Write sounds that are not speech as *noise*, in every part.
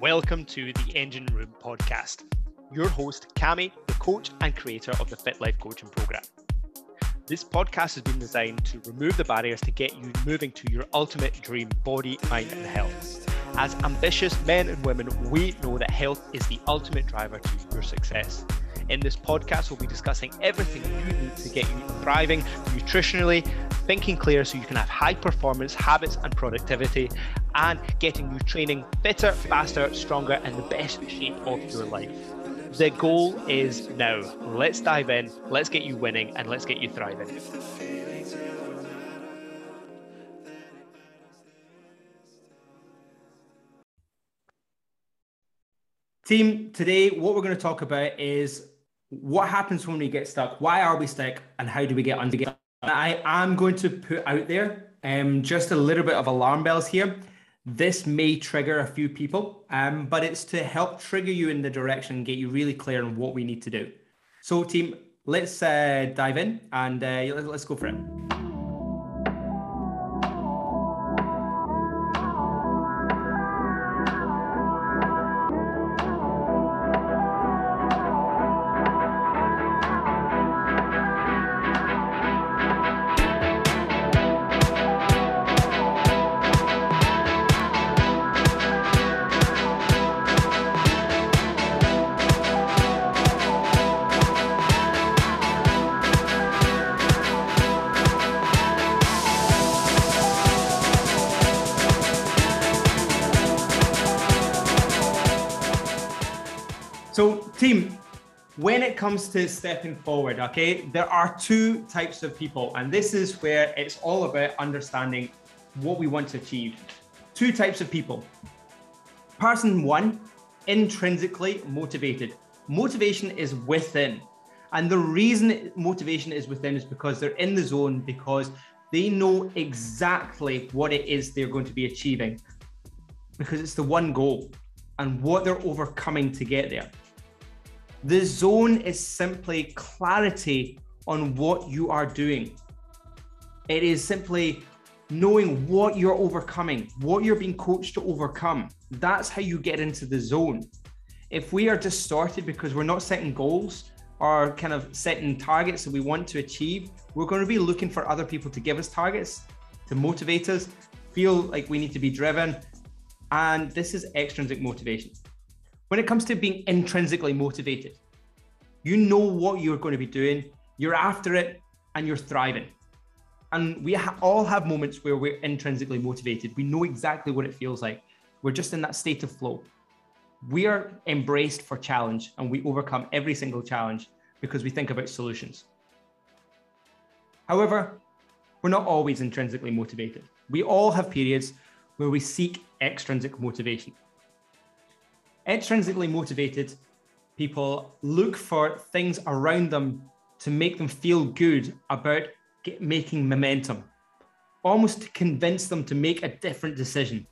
Welcome to the Engine Room podcast. Your host, Cami, the coach and creator of the Fit Life Coaching Program. This podcast has been designed to remove the barriers to get you moving to your ultimate dream body, mind, and health. As ambitious men and women, we know that health is the ultimate driver to your success. In this podcast, we'll be discussing everything you need to get you thriving nutritionally, thinking clear so you can have high performance habits and productivity, and getting you training fitter, faster, stronger, and the best shape of your life. The goal is now. Let's dive in, let's get you winning, and let's get you thriving. Team, today what we're going to talk about is what happens when we get stuck, why are we stuck, and how do we get unstuck? I am going to put out there um, just a little bit of alarm bells here. This may trigger a few people, um, but it's to help trigger you in the direction and get you really clear on what we need to do. So, team, let's uh, dive in and uh, let's go for it. Comes to stepping forward, okay, there are two types of people, and this is where it's all about understanding what we want to achieve. Two types of people. Person one, intrinsically motivated. Motivation is within. And the reason motivation is within is because they're in the zone, because they know exactly what it is they're going to be achieving, because it's the one goal and what they're overcoming to get there. The zone is simply clarity on what you are doing. It is simply knowing what you're overcoming, what you're being coached to overcome. That's how you get into the zone. If we are distorted because we're not setting goals or kind of setting targets that we want to achieve, we're going to be looking for other people to give us targets, to motivate us, feel like we need to be driven. And this is extrinsic motivation. When it comes to being intrinsically motivated, you know what you're going to be doing, you're after it, and you're thriving. And we ha- all have moments where we're intrinsically motivated. We know exactly what it feels like. We're just in that state of flow. We are embraced for challenge and we overcome every single challenge because we think about solutions. However, we're not always intrinsically motivated. We all have periods where we seek extrinsic motivation. Extrinsically motivated people look for things around them to make them feel good about get, making momentum, almost to convince them to make a different decision,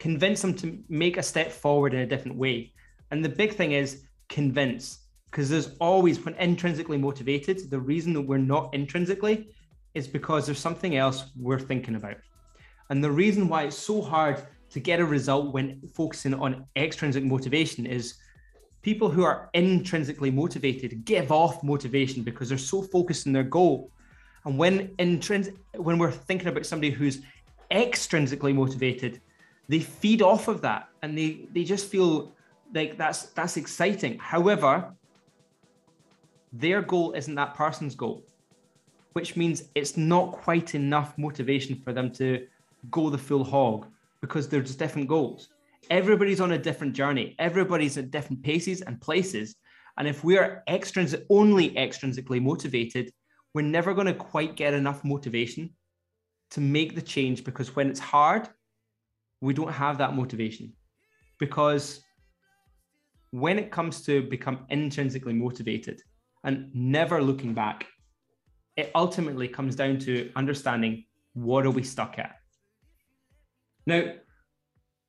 convince them to make a step forward in a different way. And the big thing is convince, because there's always, when intrinsically motivated, the reason that we're not intrinsically is because there's something else we're thinking about. And the reason why it's so hard to get a result when focusing on extrinsic motivation is people who are intrinsically motivated give off motivation because they're so focused on their goal. And when intrins- when we're thinking about somebody who's extrinsically motivated, they feed off of that and they they just feel like that's that's exciting. However, their goal isn't that person's goal, which means it's not quite enough motivation for them to go the full hog because there's different goals. Everybody's on a different journey. Everybody's at different paces and places. And if we're extrinsic, only extrinsically motivated, we're never going to quite get enough motivation to make the change because when it's hard, we don't have that motivation. Because when it comes to become intrinsically motivated and never looking back, it ultimately comes down to understanding what are we stuck at? Now,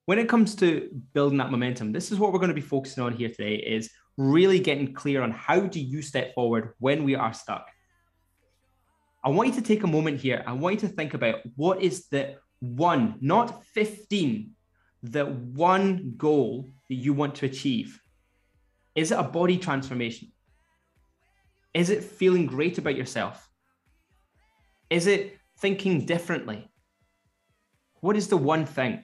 when it comes to building that momentum, this is what we're going to be focusing on here today is really getting clear on how do you step forward when we are stuck. I want you to take a moment here. I want you to think about what is the one, not 15, the one goal that you want to achieve? Is it a body transformation? Is it feeling great about yourself? Is it thinking differently? What is the one thing?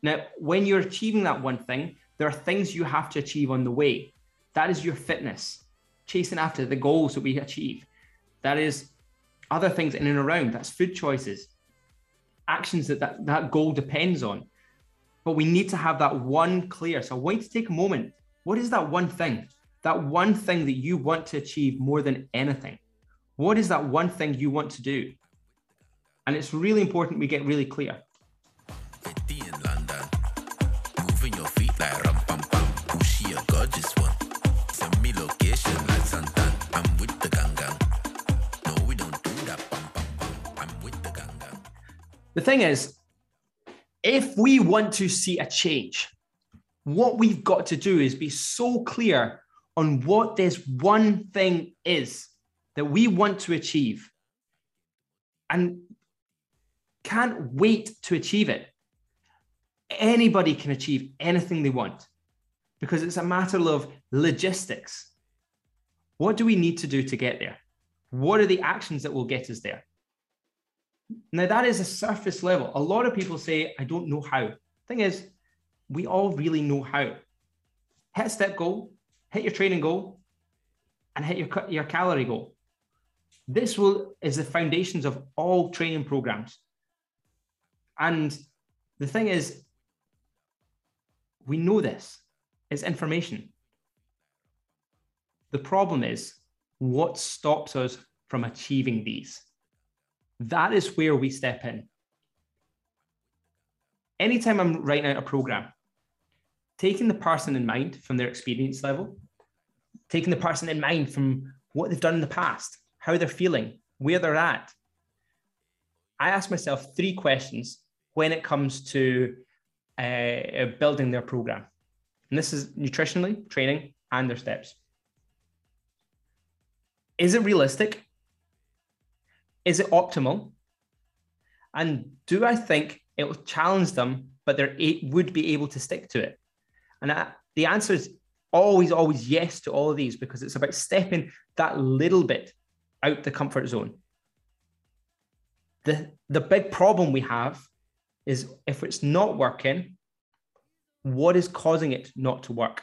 Now, when you're achieving that one thing, there are things you have to achieve on the way. That is your fitness, chasing after the goals that we achieve. That is other things in and around. That's food choices, actions that that, that goal depends on. But we need to have that one clear. So I want you to take a moment. What is that one thing? That one thing that you want to achieve more than anything? What is that one thing you want to do? And it's really important we get really clear. The thing is, if we want to see a change, what we've got to do is be so clear on what this one thing is that we want to achieve. And can't wait to achieve it. Anybody can achieve anything they want because it's a matter of logistics. What do we need to do to get there? What are the actions that will get us there? Now, that is a surface level. A lot of people say, I don't know how. Thing is, we all really know how. Hit a step goal, hit your training goal, and hit your, your calorie goal. This will is the foundations of all training programs. And the thing is, we know this. It's information. The problem is what stops us from achieving these. That is where we step in. Anytime I'm writing out a program, taking the person in mind from their experience level, taking the person in mind from what they've done in the past, how they're feeling, where they're at. I ask myself three questions when it comes to uh, building their program. And this is nutritionally, training, and their steps. Is it realistic? Is it optimal? And do I think it will challenge them, but they would be able to stick to it? And I, the answer is always, always yes to all of these because it's about stepping that little bit out the comfort zone. The, the big problem we have is if it's not working, what is causing it not to work?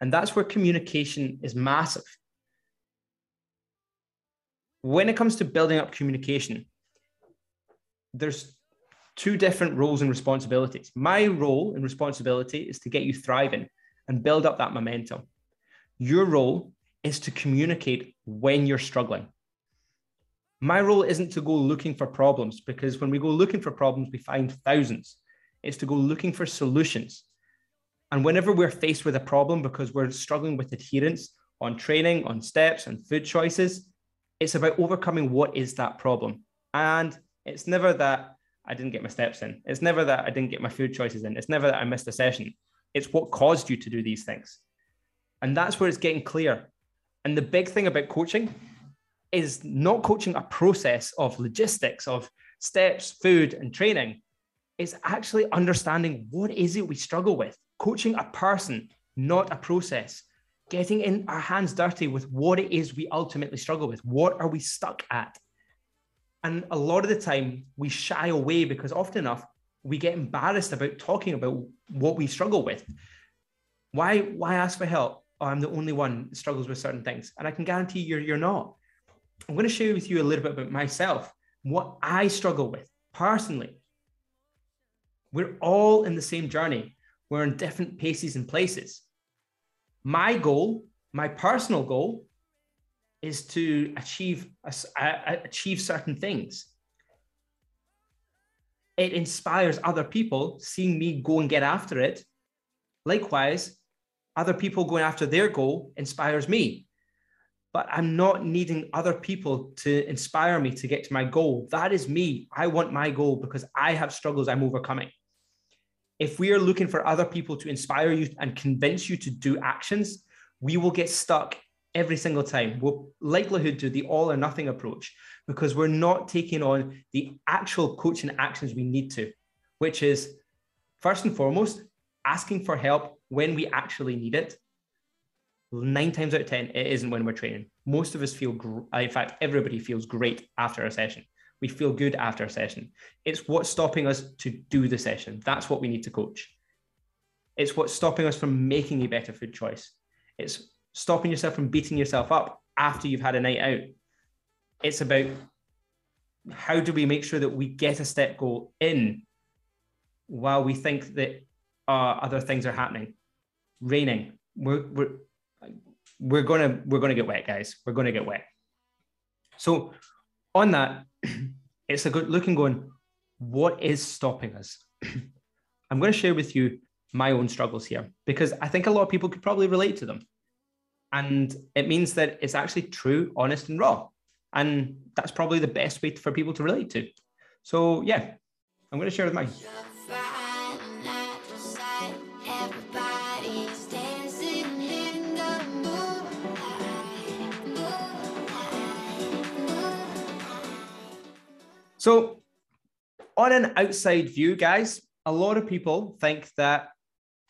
And that's where communication is massive when it comes to building up communication, there's two different roles and responsibilities. My role and responsibility is to get you thriving and build up that momentum. Your role is to communicate when you're struggling. My role isn't to go looking for problems because when we go looking for problems, we find thousands. It's to go looking for solutions. And whenever we're faced with a problem because we're struggling with adherence on training, on steps, and food choices, it's about overcoming what is that problem. And it's never that I didn't get my steps in. It's never that I didn't get my food choices in. It's never that I missed a session. It's what caused you to do these things. And that's where it's getting clear. And the big thing about coaching is not coaching a process of logistics, of steps, food, and training. It's actually understanding what is it we struggle with. Coaching a person, not a process getting in our hands dirty with what it is we ultimately struggle with. What are we stuck at? And a lot of the time we shy away because often enough we get embarrassed about talking about what we struggle with. Why, why ask for help? Oh, I'm the only one that struggles with certain things. And I can guarantee you're, you're not. I'm going to share with you a little bit about myself, what I struggle with personally. We're all in the same journey. We're in different paces and places my goal, my personal goal, is to achieve achieve certain things. It inspires other people seeing me go and get after it. Likewise, other people going after their goal inspires me. But I'm not needing other people to inspire me to get to my goal. That is me. I want my goal because I have struggles I'm overcoming if we are looking for other people to inspire you and convince you to do actions, we will get stuck every single time. We'll likelihood to the all or nothing approach because we're not taking on the actual coaching actions we need to, which is First and foremost, asking for help when we actually need it. Nine times out of 10, it isn't when we're training. Most of us feel, in fact, everybody feels great after a session. We feel good after a session. It's what's stopping us to do the session. That's what we need to coach. It's what's stopping us from making a better food choice. It's stopping yourself from beating yourself up after you've had a night out. It's about how do we make sure that we get a step goal in while we think that uh, other things are happening. Raining, we're we're we're gonna we're gonna get wet, guys. We're gonna get wet. So on that, *clears throat* it's a good look and going. What is stopping us? *clears throat* I'm to share with you my own struggles here because I think a lot of people could probably relate to them. And it means that it's actually true, honest, and raw. And that's probably the best way for people to relate to. So, yeah, I'm to share with mine. So, on an outside view, guys, a lot of people think that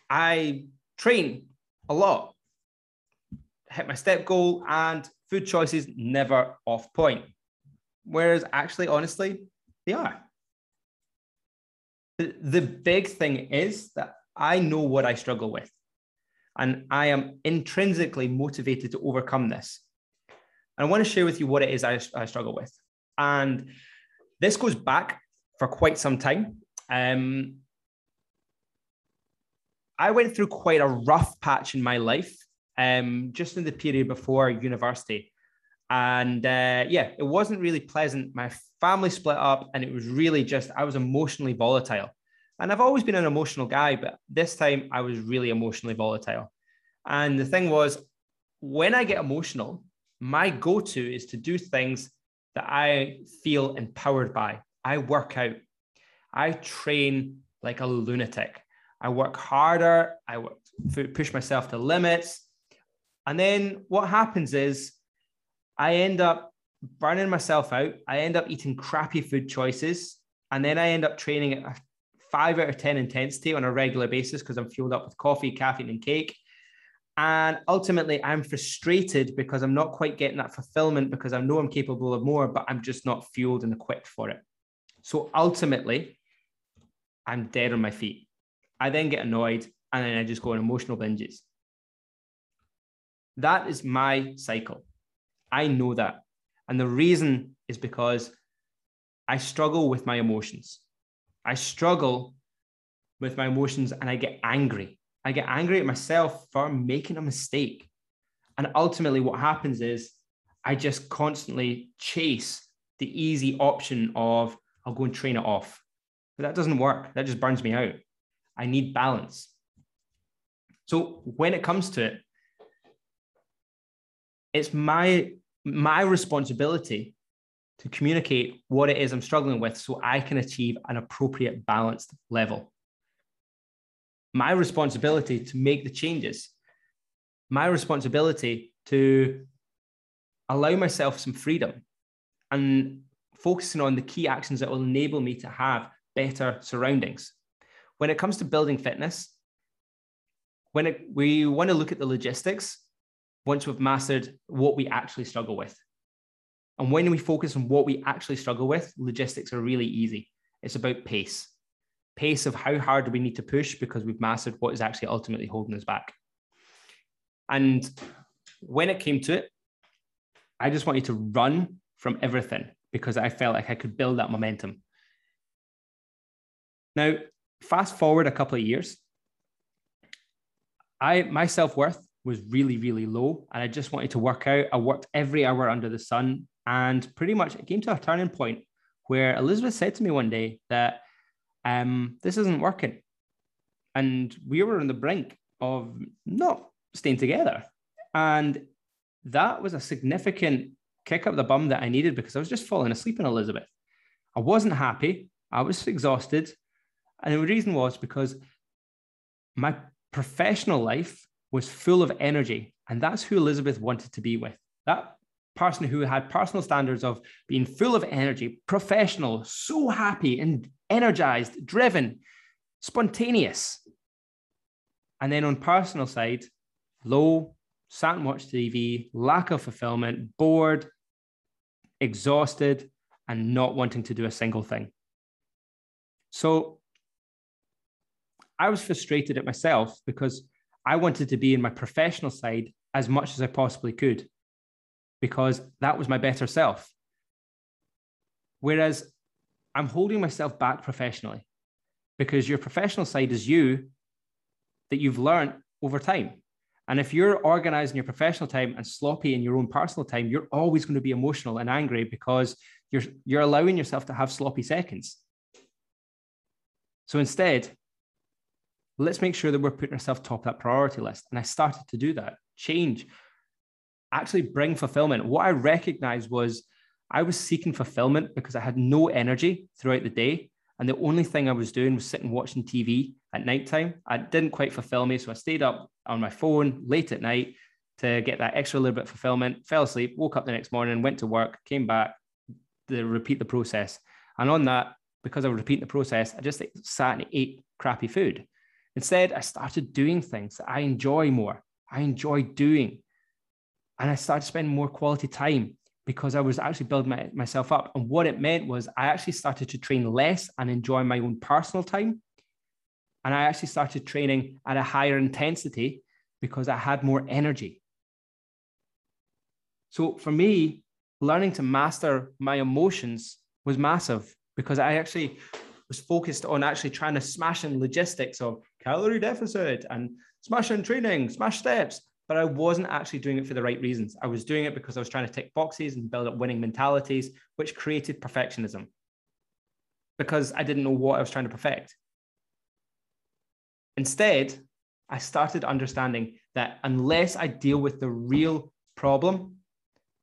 I train a lot, hit my step goal, and food choices never off point. Whereas, actually, honestly, they are. The, big thing is that I know what I struggle with, and I am intrinsically motivated to overcome this. And I want to share with you what it is I, I struggle with. And this goes back for quite some time. Um, I went through quite a rough patch in my life, um, just in the period before university. And uh, yeah, it wasn't really pleasant. My family split up, and it was really just, I was emotionally volatile. And I've always been an emotional guy, but this time I was really emotionally volatile. And the thing was, when I get emotional, my go to is to do things that I feel empowered by. I work out, I train like a lunatic. I work harder, I work, push myself to limits. And then what happens is I end up burning myself out. I end up eating crappy food choices. And then I end up training at a five out of 10 intensity on a regular basis because I'm fueled up with coffee, caffeine, and cake. And ultimately, I'm frustrated because I'm not quite getting that fulfillment because I know I'm capable of more, but I'm just not fueled and equipped for it. So ultimately, I'm dead on my feet. I then get annoyed and then I just go on emotional binges. That is my cycle. I know that. And the reason is because I struggle with my emotions. I struggle with my emotions and I get angry. I get angry at myself for making a mistake. And ultimately, what happens is I just constantly chase the easy option of I'll go and train it off. But that doesn't work. That just burns me out. I need balance. So when it comes to it, it's my my responsibility to communicate what it is I'm struggling with so I can achieve an appropriate balanced level my responsibility to make the changes, my responsibility to allow myself some freedom and focusing on the key actions that will enable me to have better surroundings. When it comes to building fitness, when it, we want to look at the logistics, once we've mastered what we actually struggle with. And when we focus on what we actually struggle with, logistics are really easy. It's about pace pace of how hard do we need to push because we've mastered what is actually ultimately holding us back. And when it came to it, I just wanted to run from everything because I felt like I could build that momentum. Now, fast forward a couple of years, I my self-worth was really, really low. And I just wanted to work out. I worked every hour under the sun. And pretty much it came to a turning point where Elizabeth said to me one day that um, this isn't working. And we were on the brink of not staying together. And that was a significant kick up the bum that I needed because I was just falling asleep in Elizabeth. I wasn't happy. I was exhausted. And the reason was because my professional life was full of energy. And that's who Elizabeth wanted to be with. That person who had personal standards of being full of energy, professional, so happy and energized, driven. spontaneous. And then on personal side, low, sat and watched TV, lack of fulfillment, bored, exhausted, and not wanting to do a single thing. So I was frustrated at myself because I wanted to be in my professional side as much as I possibly could because that was my better self. Whereas I'm holding myself back professionally because your professional side is you that you've learned over time. And if you're organizing your professional time and sloppy in your own personal time, you're always going to be emotional and angry because you're, you're allowing yourself to have sloppy seconds. So instead, let's make sure that we're putting ourselves top that priority list. And I started to do that, change, actually bring fulfillment. What I recognized was I was seeking fulfillment because I had no energy throughout the day. And the only thing I was doing was sitting watching TV at nighttime. It didn't quite fulfill me. So I stayed up on my phone late at night to get that extra little bit of fulfillment, fell asleep, woke up the next morning, went to work, came back, to repeat the process. And on that, because I was repeating the process, I just sat and ate crappy food. Instead, I started doing things that I enjoy more. I enjoy doing. And I started spending more quality time because I was actually building my, myself up. And what it meant was I actually started to train less and enjoy my own personal time. And I actually started training at a higher intensity because I had more energy. So for me, learning to master my emotions was massive because I actually was focused on actually trying to smash in logistics of calorie deficit and smash in training, smash steps. But I wasn't actually doing it for the right reasons. I was doing it because I was trying to tick boxes and build up winning mentalities, which created perfectionism because I didn't know what I was trying to perfect. Instead, I started understanding that unless I deal with the real problem,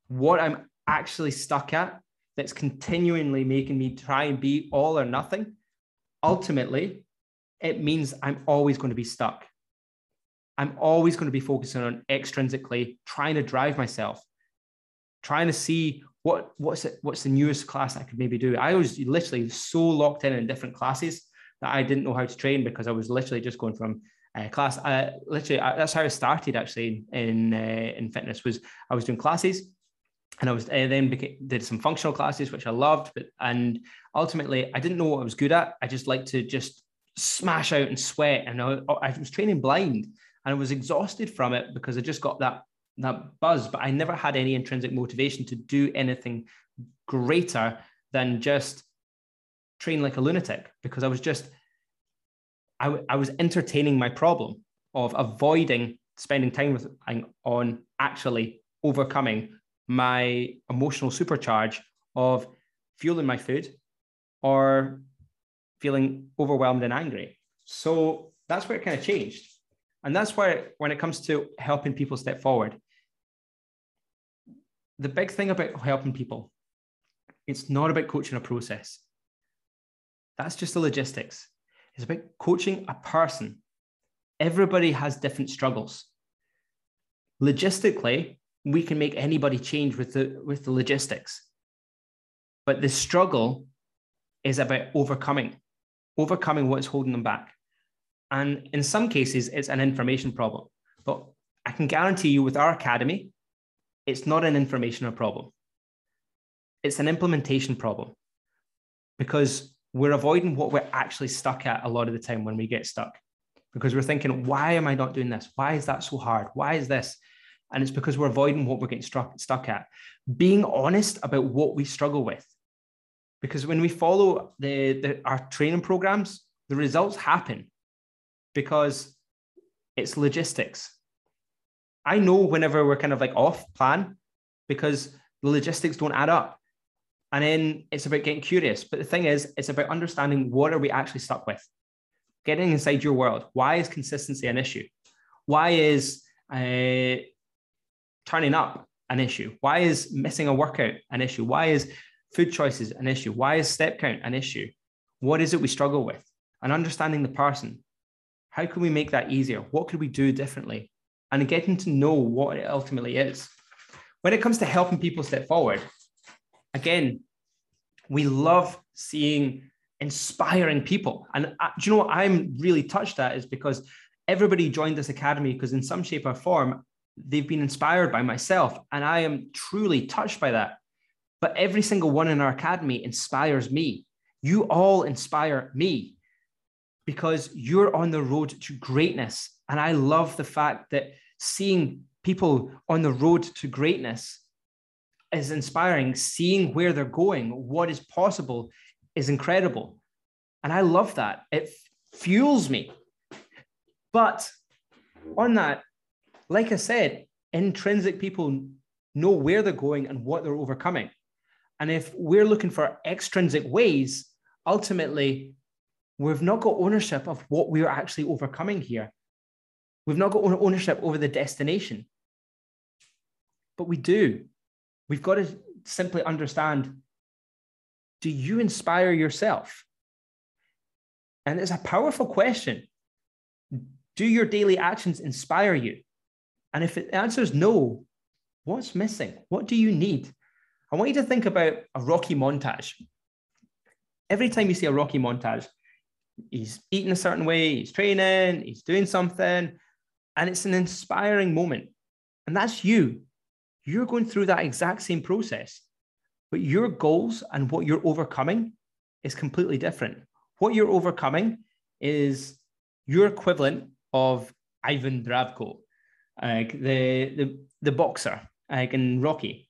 what I'm actually stuck at, that's continually making me try and be all or nothing, ultimately, it means I'm always going to be stuck. I'm always going to be focusing on extrinsically trying to drive myself, trying to see what what's it, what's the newest class I could maybe do. I was literally so locked in in different classes that I didn't know how to train because I was literally just going from uh, class. I, literally, uh, that's how I started actually in uh, in fitness. Was I was doing classes, and I was uh, then became, did some functional classes which I loved, but and ultimately I didn't know what I was good at. I just like to just smash out and sweat, and I, I was training blind, and I was exhausted from it because I just got that that buzz, but I never had any intrinsic motivation to do anything greater than just train like a lunatic because I was just I, I was entertaining my problem of avoiding spending time with on actually overcoming my emotional supercharge of fueling my food or feeling overwhelmed and angry. So that's where it kind of changed. And that's why, when it comes to helping people step forward, the big thing about helping people, it's not about coaching a process. That's just the logistics. It's about coaching a person. Everybody has different struggles. Logistically, we can make anybody change with the with the logistics. But the struggle is about overcoming, overcoming what's holding them back. And in some cases, it's an information problem. But I can guarantee you with our academy, it's not an information problem. It's an implementation problem because we're avoiding what we're actually stuck at a lot of the time when we get stuck. Because we're thinking, why am I not doing this? Why is that so hard? Why is this? And it's because we're avoiding what we're getting struck, stuck at. Being honest about what we struggle with. Because when we follow the, the our training programs, the results happen because it's logistics. I know whenever we're kind of like off plan because the logistics don't add up. And then it's about getting curious. But the thing is, it's about understanding what are we actually stuck with? Getting inside your world. Why is consistency an issue? Why is uh, turning up an issue? Why is missing a workout an issue? Why is food choices an issue? Why is step count an issue? What is it we struggle with? And understanding the person. How can we make that easier? What could we do differently? And getting to know what it ultimately is. When it comes to helping people step forward, again, we love seeing inspiring people. And uh, do you know what I'm really touched at is because everybody joined this academy because in some shape or form, they've been inspired by myself. And I am truly touched by that. But every single one in our academy inspires me. You all inspire me because you're on the road to greatness. And I love the fact that seeing people on the road to greatness is inspiring. Seeing where they're going, what is possible, is incredible. And I love that. It fuels me. But on that, like I said, intrinsic people know where they're going and what they're overcoming. And if we're looking for extrinsic ways, ultimately, we've not got ownership of what we're actually overcoming here. We've not got ownership over the destination. But we do. We've got to simply understand do you inspire yourself? And it's a powerful question. Do your daily actions inspire you? And if the answer is no, what's missing? What do you need? I want you to think about a Rocky montage. Every time you see a Rocky montage, he's eating a certain way, he's training, he's doing something, and it's an inspiring moment. And that's you. You're going through that exact same process, but your goals and what you're overcoming is completely different. What you're overcoming is your equivalent of Ivan Drago, like the, the, the boxer, like in Rocky.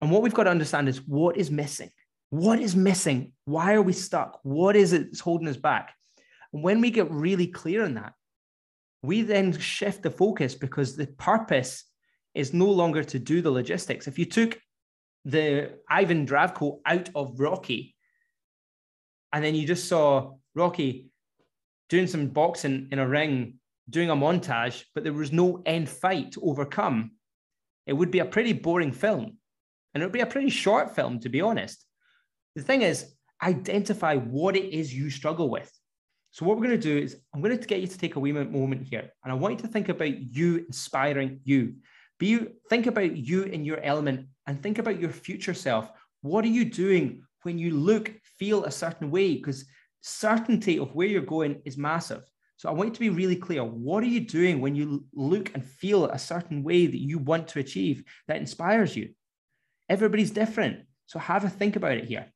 And what we've got to understand is what is missing. What is missing? Why are we stuck? What is it that's holding us back? And when we get really clear on that, we then shift the focus because the purpose is no longer to do the logistics. If you took the Ivan Drago out of Rocky, and then you just saw Rocky doing some boxing in a ring, doing a montage, but there was no end fight to overcome, it would be a pretty boring film. And it would be a pretty short film, to be honest. The thing is, identify what it is you struggle with. So, what we're going to do is, I'm going to get you to take a wee moment here, and I want you to think about you inspiring you. Be think about you in your element, and think about your future self. What are you doing when you look, feel a certain way? Because certainty of where you're going is massive. So, I want you to be really clear. What are you doing when you look and feel a certain way that you want to achieve that inspires you? Everybody's different. So, have a think about it here.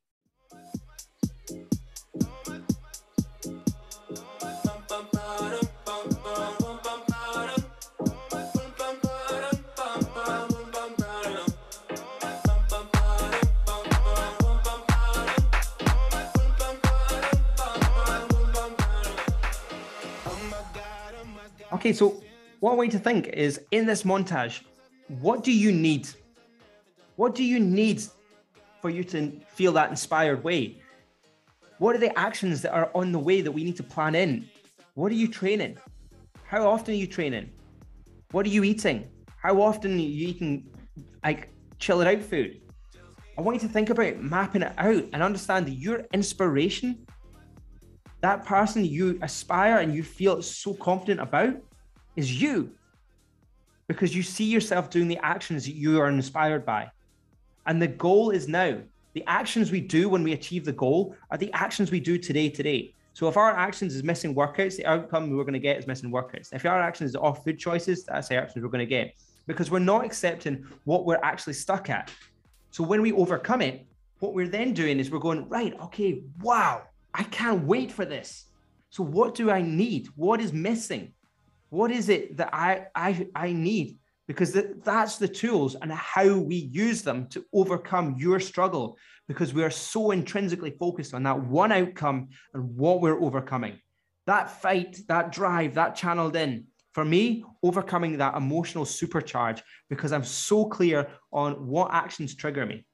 Okay, so want you to think is in this montage, what do you need? What do you need for you to feel that inspired way? What are the actions that are on the way that we need to plan in? What are you training? How often are you training? What are you eating? How often are you eating like chill it out food? I want you to think about mapping it out and understand that your inspiration, that person you aspire and you feel so confident about, is you because you see yourself doing the actions that you are inspired by. And the goal is now. The actions we do when we achieve the goal are the actions we do today, today. So if our actions is missing workouts, the outcome we're going to get is missing workouts. If our actions is off food choices, that's the actions we're going to get because we're not accepting what we're actually stuck at. So when we overcome it, what we're then doing is we're going, right, okay, wow, I can't wait for this. So what do I need? What is missing? What is it that I I, I need? Because that, that's the tools and how we use them to overcome your struggle because we are so intrinsically focused on that one outcome and what we're overcoming. That fight, that drive, that channeled in. For me, overcoming that emotional supercharge because I'm so clear on what actions trigger me.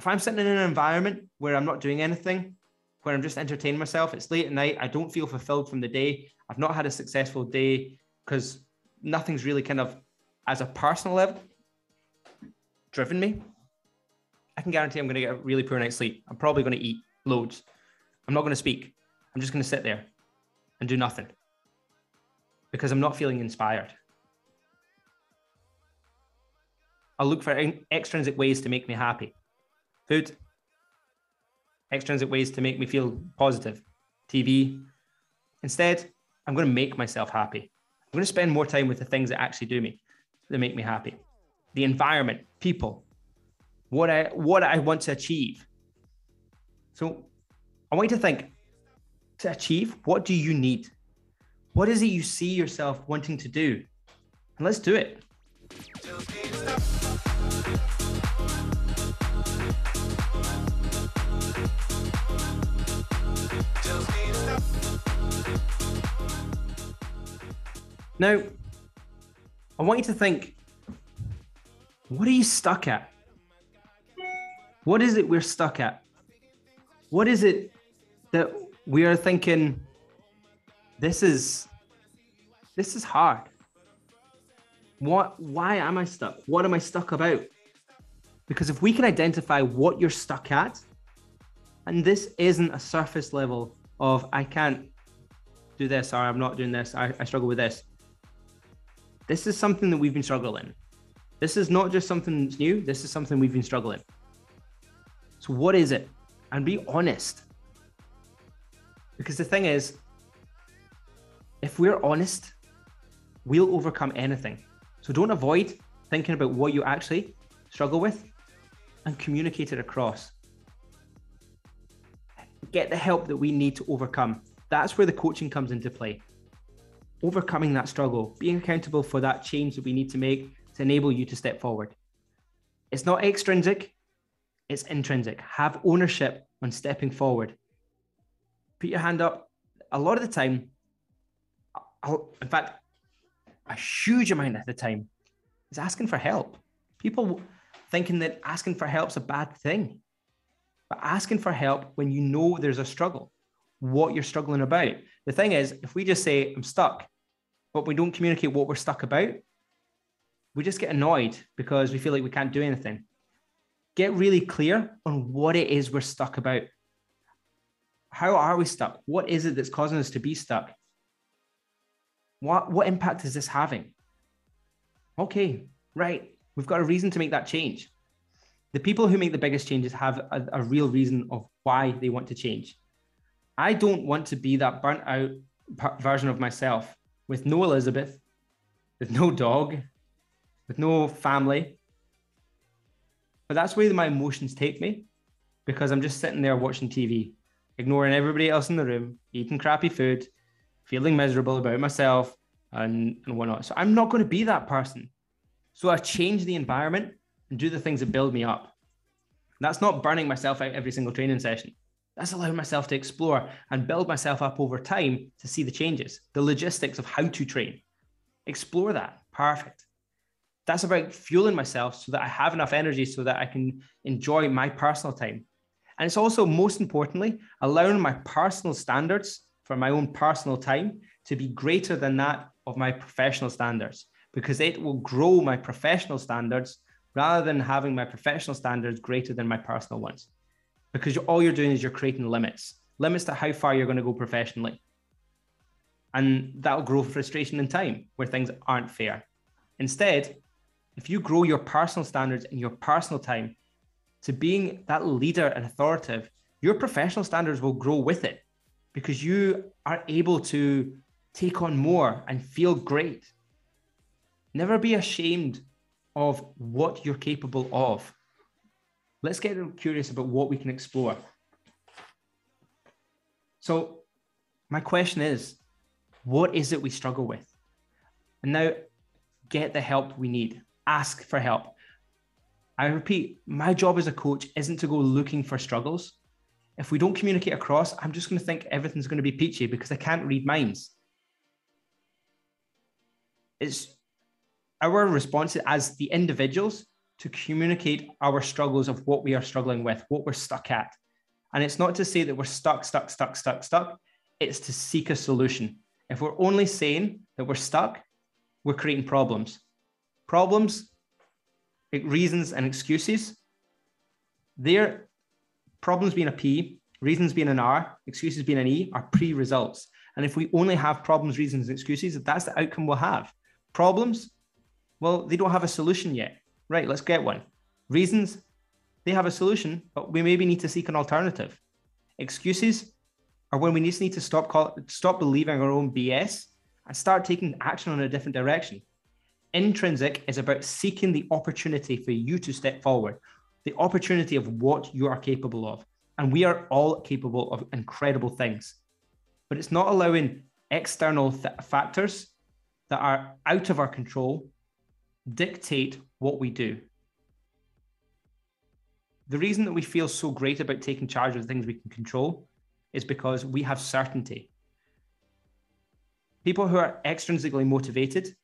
If I'm sitting in an environment where I'm not doing anything, where I'm just entertaining myself, it's late at night, I don't feel fulfilled from the day, I've not had a successful day because nothing's really kind of, as a personal level, driven me. I can guarantee I'm going to get a really poor night's sleep. I'm probably going to eat loads. I'm not going to speak. I'm just going to sit there and do nothing because I'm not feeling inspired. I'll look for extrinsic ways to make me happy. Food, extrinsic ways to make me feel positive, TV. Instead, I'm going to make myself happy. I'm going to spend more time with the things that actually do me, that make me happy. The environment, people, what I what I want to achieve. So I want you to think to achieve, what do you need? What is it you see yourself wanting to do? And let's do it. Now, I want you to think what are you stuck at? What is it we're stuck at? What is it that we are thinking this is this is hard? What why am I stuck? What am I stuck about? Because if we can identify what you're stuck at, and this isn't a surface level of I can't do this or I'm not doing this, I, I struggle with this this is something that we've been struggling. This is not just something that's new. This is something we've been struggling. So what is it? And be honest. Because the thing is, if we're honest, we'll overcome anything. So don't avoid thinking about what you actually struggle with and communicate it across. Get the help that we need to overcome. That's where the coaching comes into play overcoming that struggle, being accountable for that change that we need to make to enable you to step forward. It's not extrinsic, it's intrinsic. Have ownership on stepping forward. Put your hand up. A lot of the time, in fact, a huge amount of the time, is asking for help. People thinking that asking for help is a bad thing. But asking for help when you know there's a struggle, what you're struggling about. The thing is, if we just say, I'm stuck, but we don't communicate what we're stuck about, we just get annoyed because we feel like we can't do anything. Get really clear on what it is we're stuck about. How are we stuck? What is it that's causing us to be stuck? What, what impact is this having? Okay, right. We've got a reason to make that change. The people who make the biggest changes have a, a real reason of why they want to change. I don't want to be that burnt out version of myself with no Elizabeth, with no dog, with no family. But that's where my emotions take me because I'm just sitting there watching TV, ignoring everybody else in the room, eating crappy food, feeling miserable about myself and, and whatnot. So I'm not going to be that person. So I change the environment and do the things that build me up. That's not burning myself out every single training session. That's allowing myself to explore and build myself up over time to see the changes, the logistics of how to train. Explore that. Perfect. That's about fueling myself so that I have enough energy so that I can enjoy my personal time. And it's also, most importantly, allowing my personal standards for my own personal time to be greater than that of my professional standards, because it will grow my professional standards rather than having my professional standards greater than my personal ones because all you're doing is you're creating limits, limits to how far you're going to go professionally. And that'll grow frustration in time where things aren't fair. Instead, if you grow your personal standards in your personal time to being that leader and authoritative, your professional standards will grow with it because you are able to take on more and feel great. Never be ashamed of what you're capable of let's get curious about what we can explore. So, my question is what is it we struggle with? And now, get the help we need, ask for help. I repeat, my job as a coach isn't to go looking for struggles. If we don't communicate across, I'm just going to think everything's going to be peachy because I can't read minds. It's our response as the individuals to communicate our struggles of what we are struggling with, what we're stuck at. And it's not to say that we're stuck, stuck, stuck, stuck, stuck. It's to seek a solution. If we're only saying that we're stuck, we're creating problems. Problems, eh, reasons, and excuses. Their problems being a P, reasons being an R, excuses being an E are pre results. And if we only have problems, reasons, and excuses, that's the outcome we'll have. Problems, well, they don't have a solution yet. Right, let's get one. Reasons, they have a solution, but we maybe need to seek an alternative. Excuses are when we just need to stop call, stop believing our own BS and start taking action on a different direction. Intrinsic is about seeking the opportunity for you to step forward, the opportunity of what you are capable of. And we are all capable of incredible things. But it's not allowing external th- factors that are out of our control dictate what we do. The reason that we feel so great about taking charge of the things we can control is because we have certainty. People who are extrinsically motivated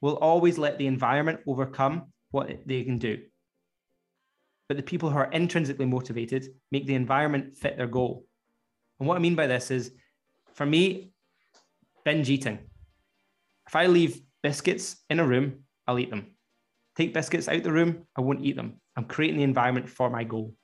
will always let the environment overcome what they can do. But the people who are intrinsically motivated make the environment fit their goal. And what I mean by this is, for me, binge eating. If I leave biscuits in a room, I'll eat them. Take biscuits out the room, I won't eat them. I'm creating the environment for my goal.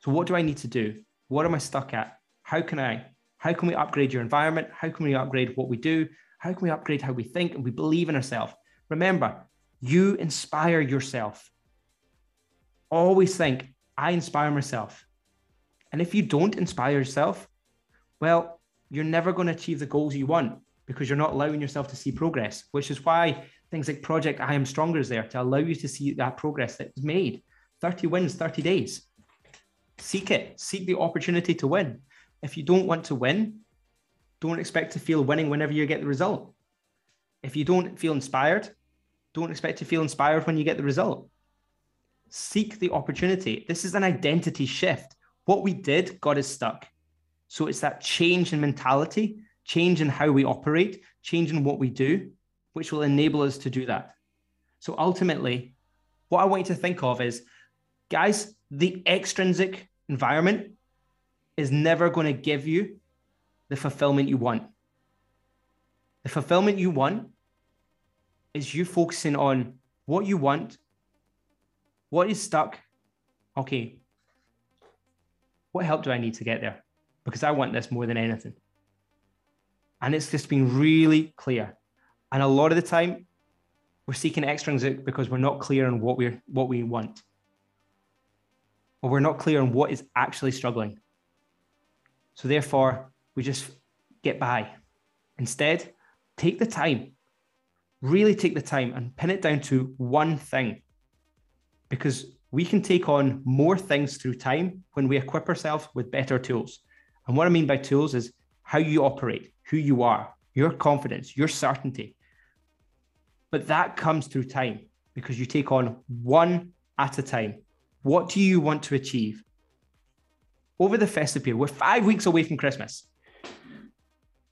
So what do I need to do? What am I stuck at? How can I? How can we upgrade your environment? How can we upgrade what we do? How can we upgrade how we think and we believe in ourselves? Remember, you inspire yourself. Always think, I inspire myself. And if you don't inspire yourself, well, you're never going to achieve the goals you want because you're not allowing yourself to see progress, which is why things like Project I Am Stronger is there to allow you to see that progress that was made. 30 wins, 30 days. Seek it, seek the opportunity to win. If you don't want to win, don't expect to feel winning whenever you get the result. If you don't feel inspired, don't expect to feel inspired when you get the result. Seek the opportunity. This is an identity shift. What we did got us stuck. So it's that change in mentality, change in how we operate, change in what we do, which will enable us to do that. So ultimately, what I want you to think of is, guys, the extrinsic environment is never going to give you the fulfillment you want. The fulfillment you want is you focusing on what you want, what is stuck. Okay, what help do I need to get there? Because I want this more than anything. And it's just been really clear. And a lot of the time, we're seeking extrinsic because we're not clear on what we're what we want. Or we're not clear on what is actually struggling. So therefore, we just get by. Instead, take the time really take the time and pin it down to one thing because we can take on more things through time when we equip ourselves with better tools. And what I mean by tools is how you operate, who you are, your confidence, your certainty. But that comes through time because you take on one at a time. What do you want to achieve? Over the festive period, we're five weeks away from Christmas.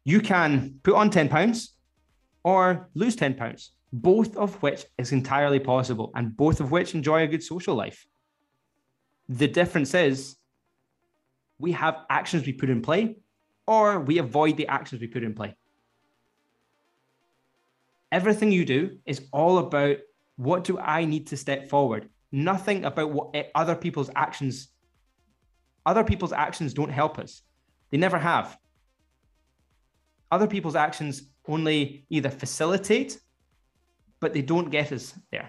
You can put on 10 pounds, or lose 10 pounds, both of which is entirely possible and both of which enjoy a good social life. The difference is we have actions we put in play or we avoid the actions we put in play. Everything you do is all about what do I need to step forward? Nothing about what other people's actions other people's actions don't help us. They never have. Other people's actions only either facilitate, but they don't get us there.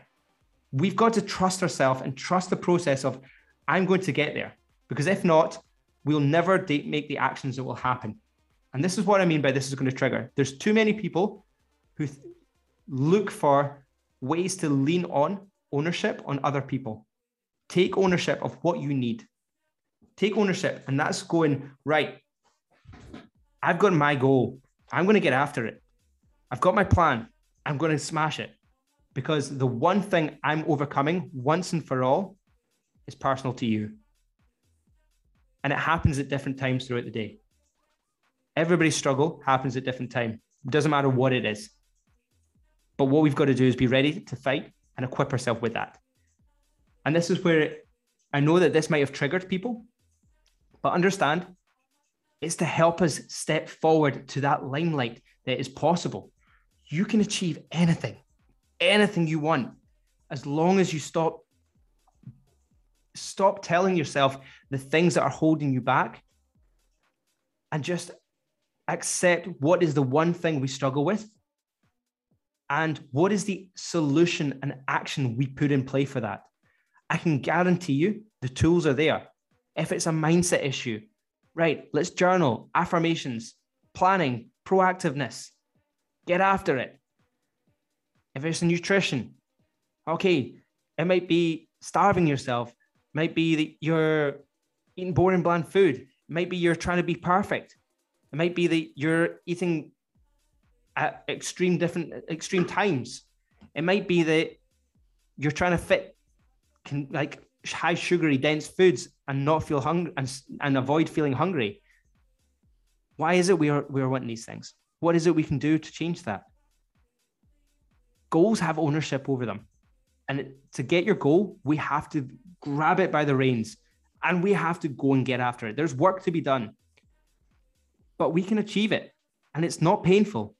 We've got to trust ourselves and trust the process of, I'm going to get there. Because if not, we'll never make the actions that will happen. And this is what I mean by this is going to trigger. There's too many people who th- look for ways to lean on ownership on other people. Take ownership of what you need. Take ownership. And that's going, right, I've got my goal. I'm going to get after it. I've got my plan. I'm going to smash it because the one thing I'm overcoming once and for all is personal to you. And it happens at different times throughout the day. Everybody's struggle happens at different time. It doesn't matter what it is. But what we've got to do is be ready to fight and equip ourselves with that. And this is where I know that this might have triggered people, but understand it's to help us step forward to that limelight that is possible you can achieve anything, anything you want, as long as you stop stop telling yourself the things that are holding you back and just accept what is the one thing we struggle with and what is the solution and action we put in play for that. I can guarantee you the tools are there. If it's a mindset issue, Right, let's journal, affirmations, planning, proactiveness. Get after it. If it's nutrition, okay, it might be starving yourself, might be that you're eating boring, bland food, it might be you're trying to be perfect, it might be that you're eating at extreme different extreme times. It might be that you're trying to fit can like high sugary dense foods and not feel hungry and, and avoid feeling hungry. Why is it we are we are wanting these things? What is it we can do to change that? Goals have ownership over them. And to get your goal, we have to grab it by the reins and we have to go and get after it. There's work to be done, but we can achieve it. And it's not painful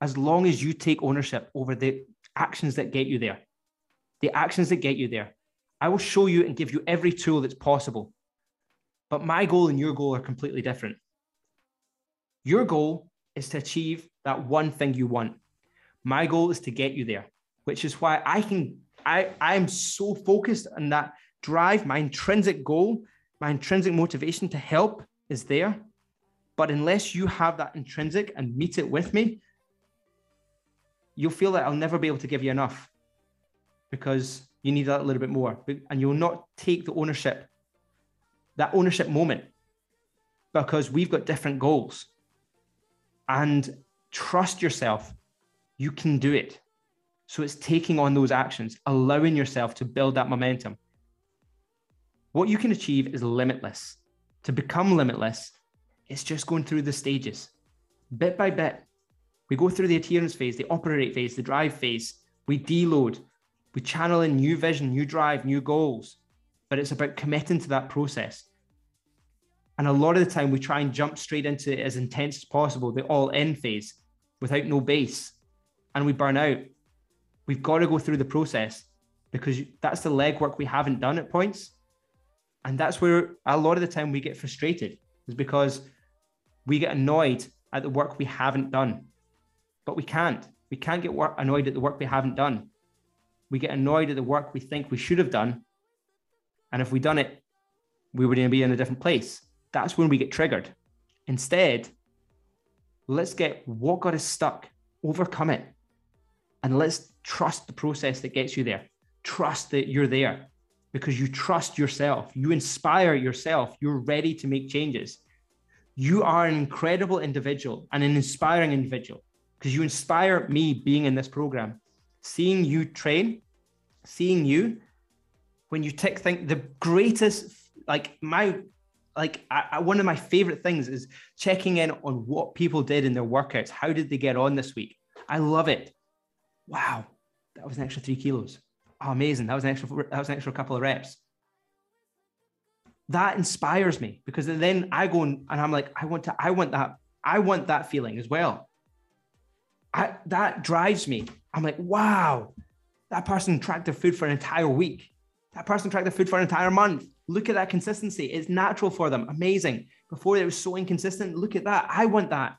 as long as you take ownership over the actions that get you there. The actions that get you there. I will show you and give you every tool that's possible. But my goal and your goal are completely different. Your goal is to achieve that one thing you want. My goal is to get you there, which is why I can, I, I am so focused on that drive. My intrinsic goal, my intrinsic motivation to help is there. But unless you have that intrinsic and meet it with me, you'll feel that I'll never be able to give you enough because you need that a little bit more. And you'll not take the ownership, that ownership moment, because we've got different goals. And trust yourself, you can do it. So it's taking on those actions, allowing yourself to build that momentum. What you can achieve is limitless. To become limitless, it's just going through the stages, bit by bit. We go through the adherence phase, the operate phase, the drive phase. We deload, we channel in new vision, new drive, new goals, but it's about committing to that process. And a lot of the time, we try and jump straight into it as intense as possible, the all in phase, without no base, and we burn out. We've got to go through the process because that's the legwork we haven't done at points. And that's where a lot of the time we get frustrated, is because we get annoyed at the work we haven't done. But we can't. We can't get annoyed at the work we haven't done we get annoyed at the work we think we should have done. And if we done it, we would be in a different place. That's when we get triggered. Instead, let's get what got us stuck, overcome it, and let's trust the process that gets you there. Trust that you're there because you trust yourself. You inspire yourself. You're ready to make changes. You are an incredible individual and an inspiring individual because you inspire me being in this program seeing you train, seeing you when you tick think the greatest like my like I, I, one of my favorite things is checking in on what people did in their workouts. How did they get on this week? I love it. Wow, that was an extra three kilos. Oh, amazing! That was an extra. That was an extra couple of reps. That inspires me because then I go and, and I'm like, I want to. I want that. I want that feeling as well. I, that drives me. I'm like, wow, that person tracked their food for an entire week. That person tracked their food for an entire month. Look at that consistency. It's natural for them. Amazing. Before it was so inconsistent. Look at that. I want that.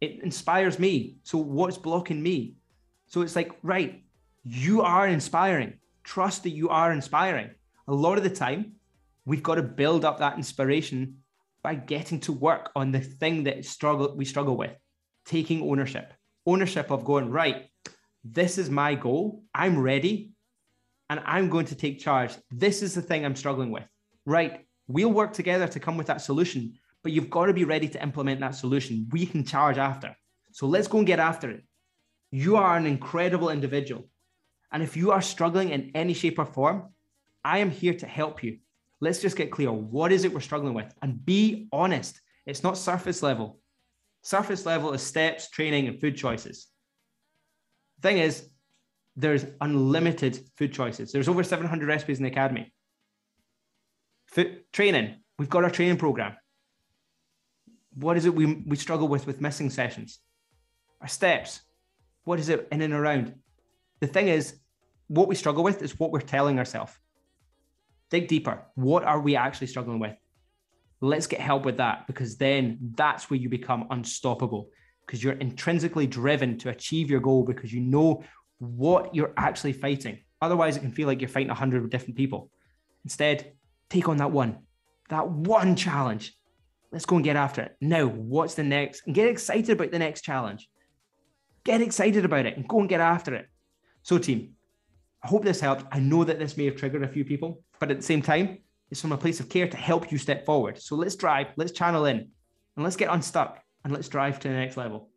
It inspires me. So what's blocking me? So it's like, right, you are inspiring. Trust that you are inspiring. A lot of the time, we've got to build up that inspiration by getting to work on the thing that struggle we struggle with, taking ownership ownership of going, right, this is my goal. I'm ready and I'm going to take charge. This is the thing I'm struggling with. Right. We'll work together to come with that solution, but you've got to be ready to implement that solution. We can charge after. So let's go and get after it. You are an incredible individual. And if you are struggling in any shape or form, I am here to help you. Let's just get clear. What is it we're struggling with? And be honest. It's not surface level. Surface level is steps, training, and food choices. Thing is, there's unlimited food choices. There's over 700 recipes in the academy. Food, training, we've got our training program. What is it we, we struggle with with missing sessions? Our steps, what is it in and around? The thing is, what we struggle with is what we're telling ourselves. Dig deeper. What are we actually struggling with? Let's get help with that because then that's where you become unstoppable because you're intrinsically driven to achieve your goal because you know what you're actually fighting. Otherwise, it can feel like you're fighting a hundred different people. Instead, take on that one, that one challenge, Let's go and get after it. Now, what's the next? And get excited about the next challenge. Get excited about it and go and get after it. So, team, I hope this helped. I know that this may have triggered a few people, but at the same time, it's from a place of care to help you step forward. So let's drive, let's channel in, and let's get unstuck and let's drive to the next level.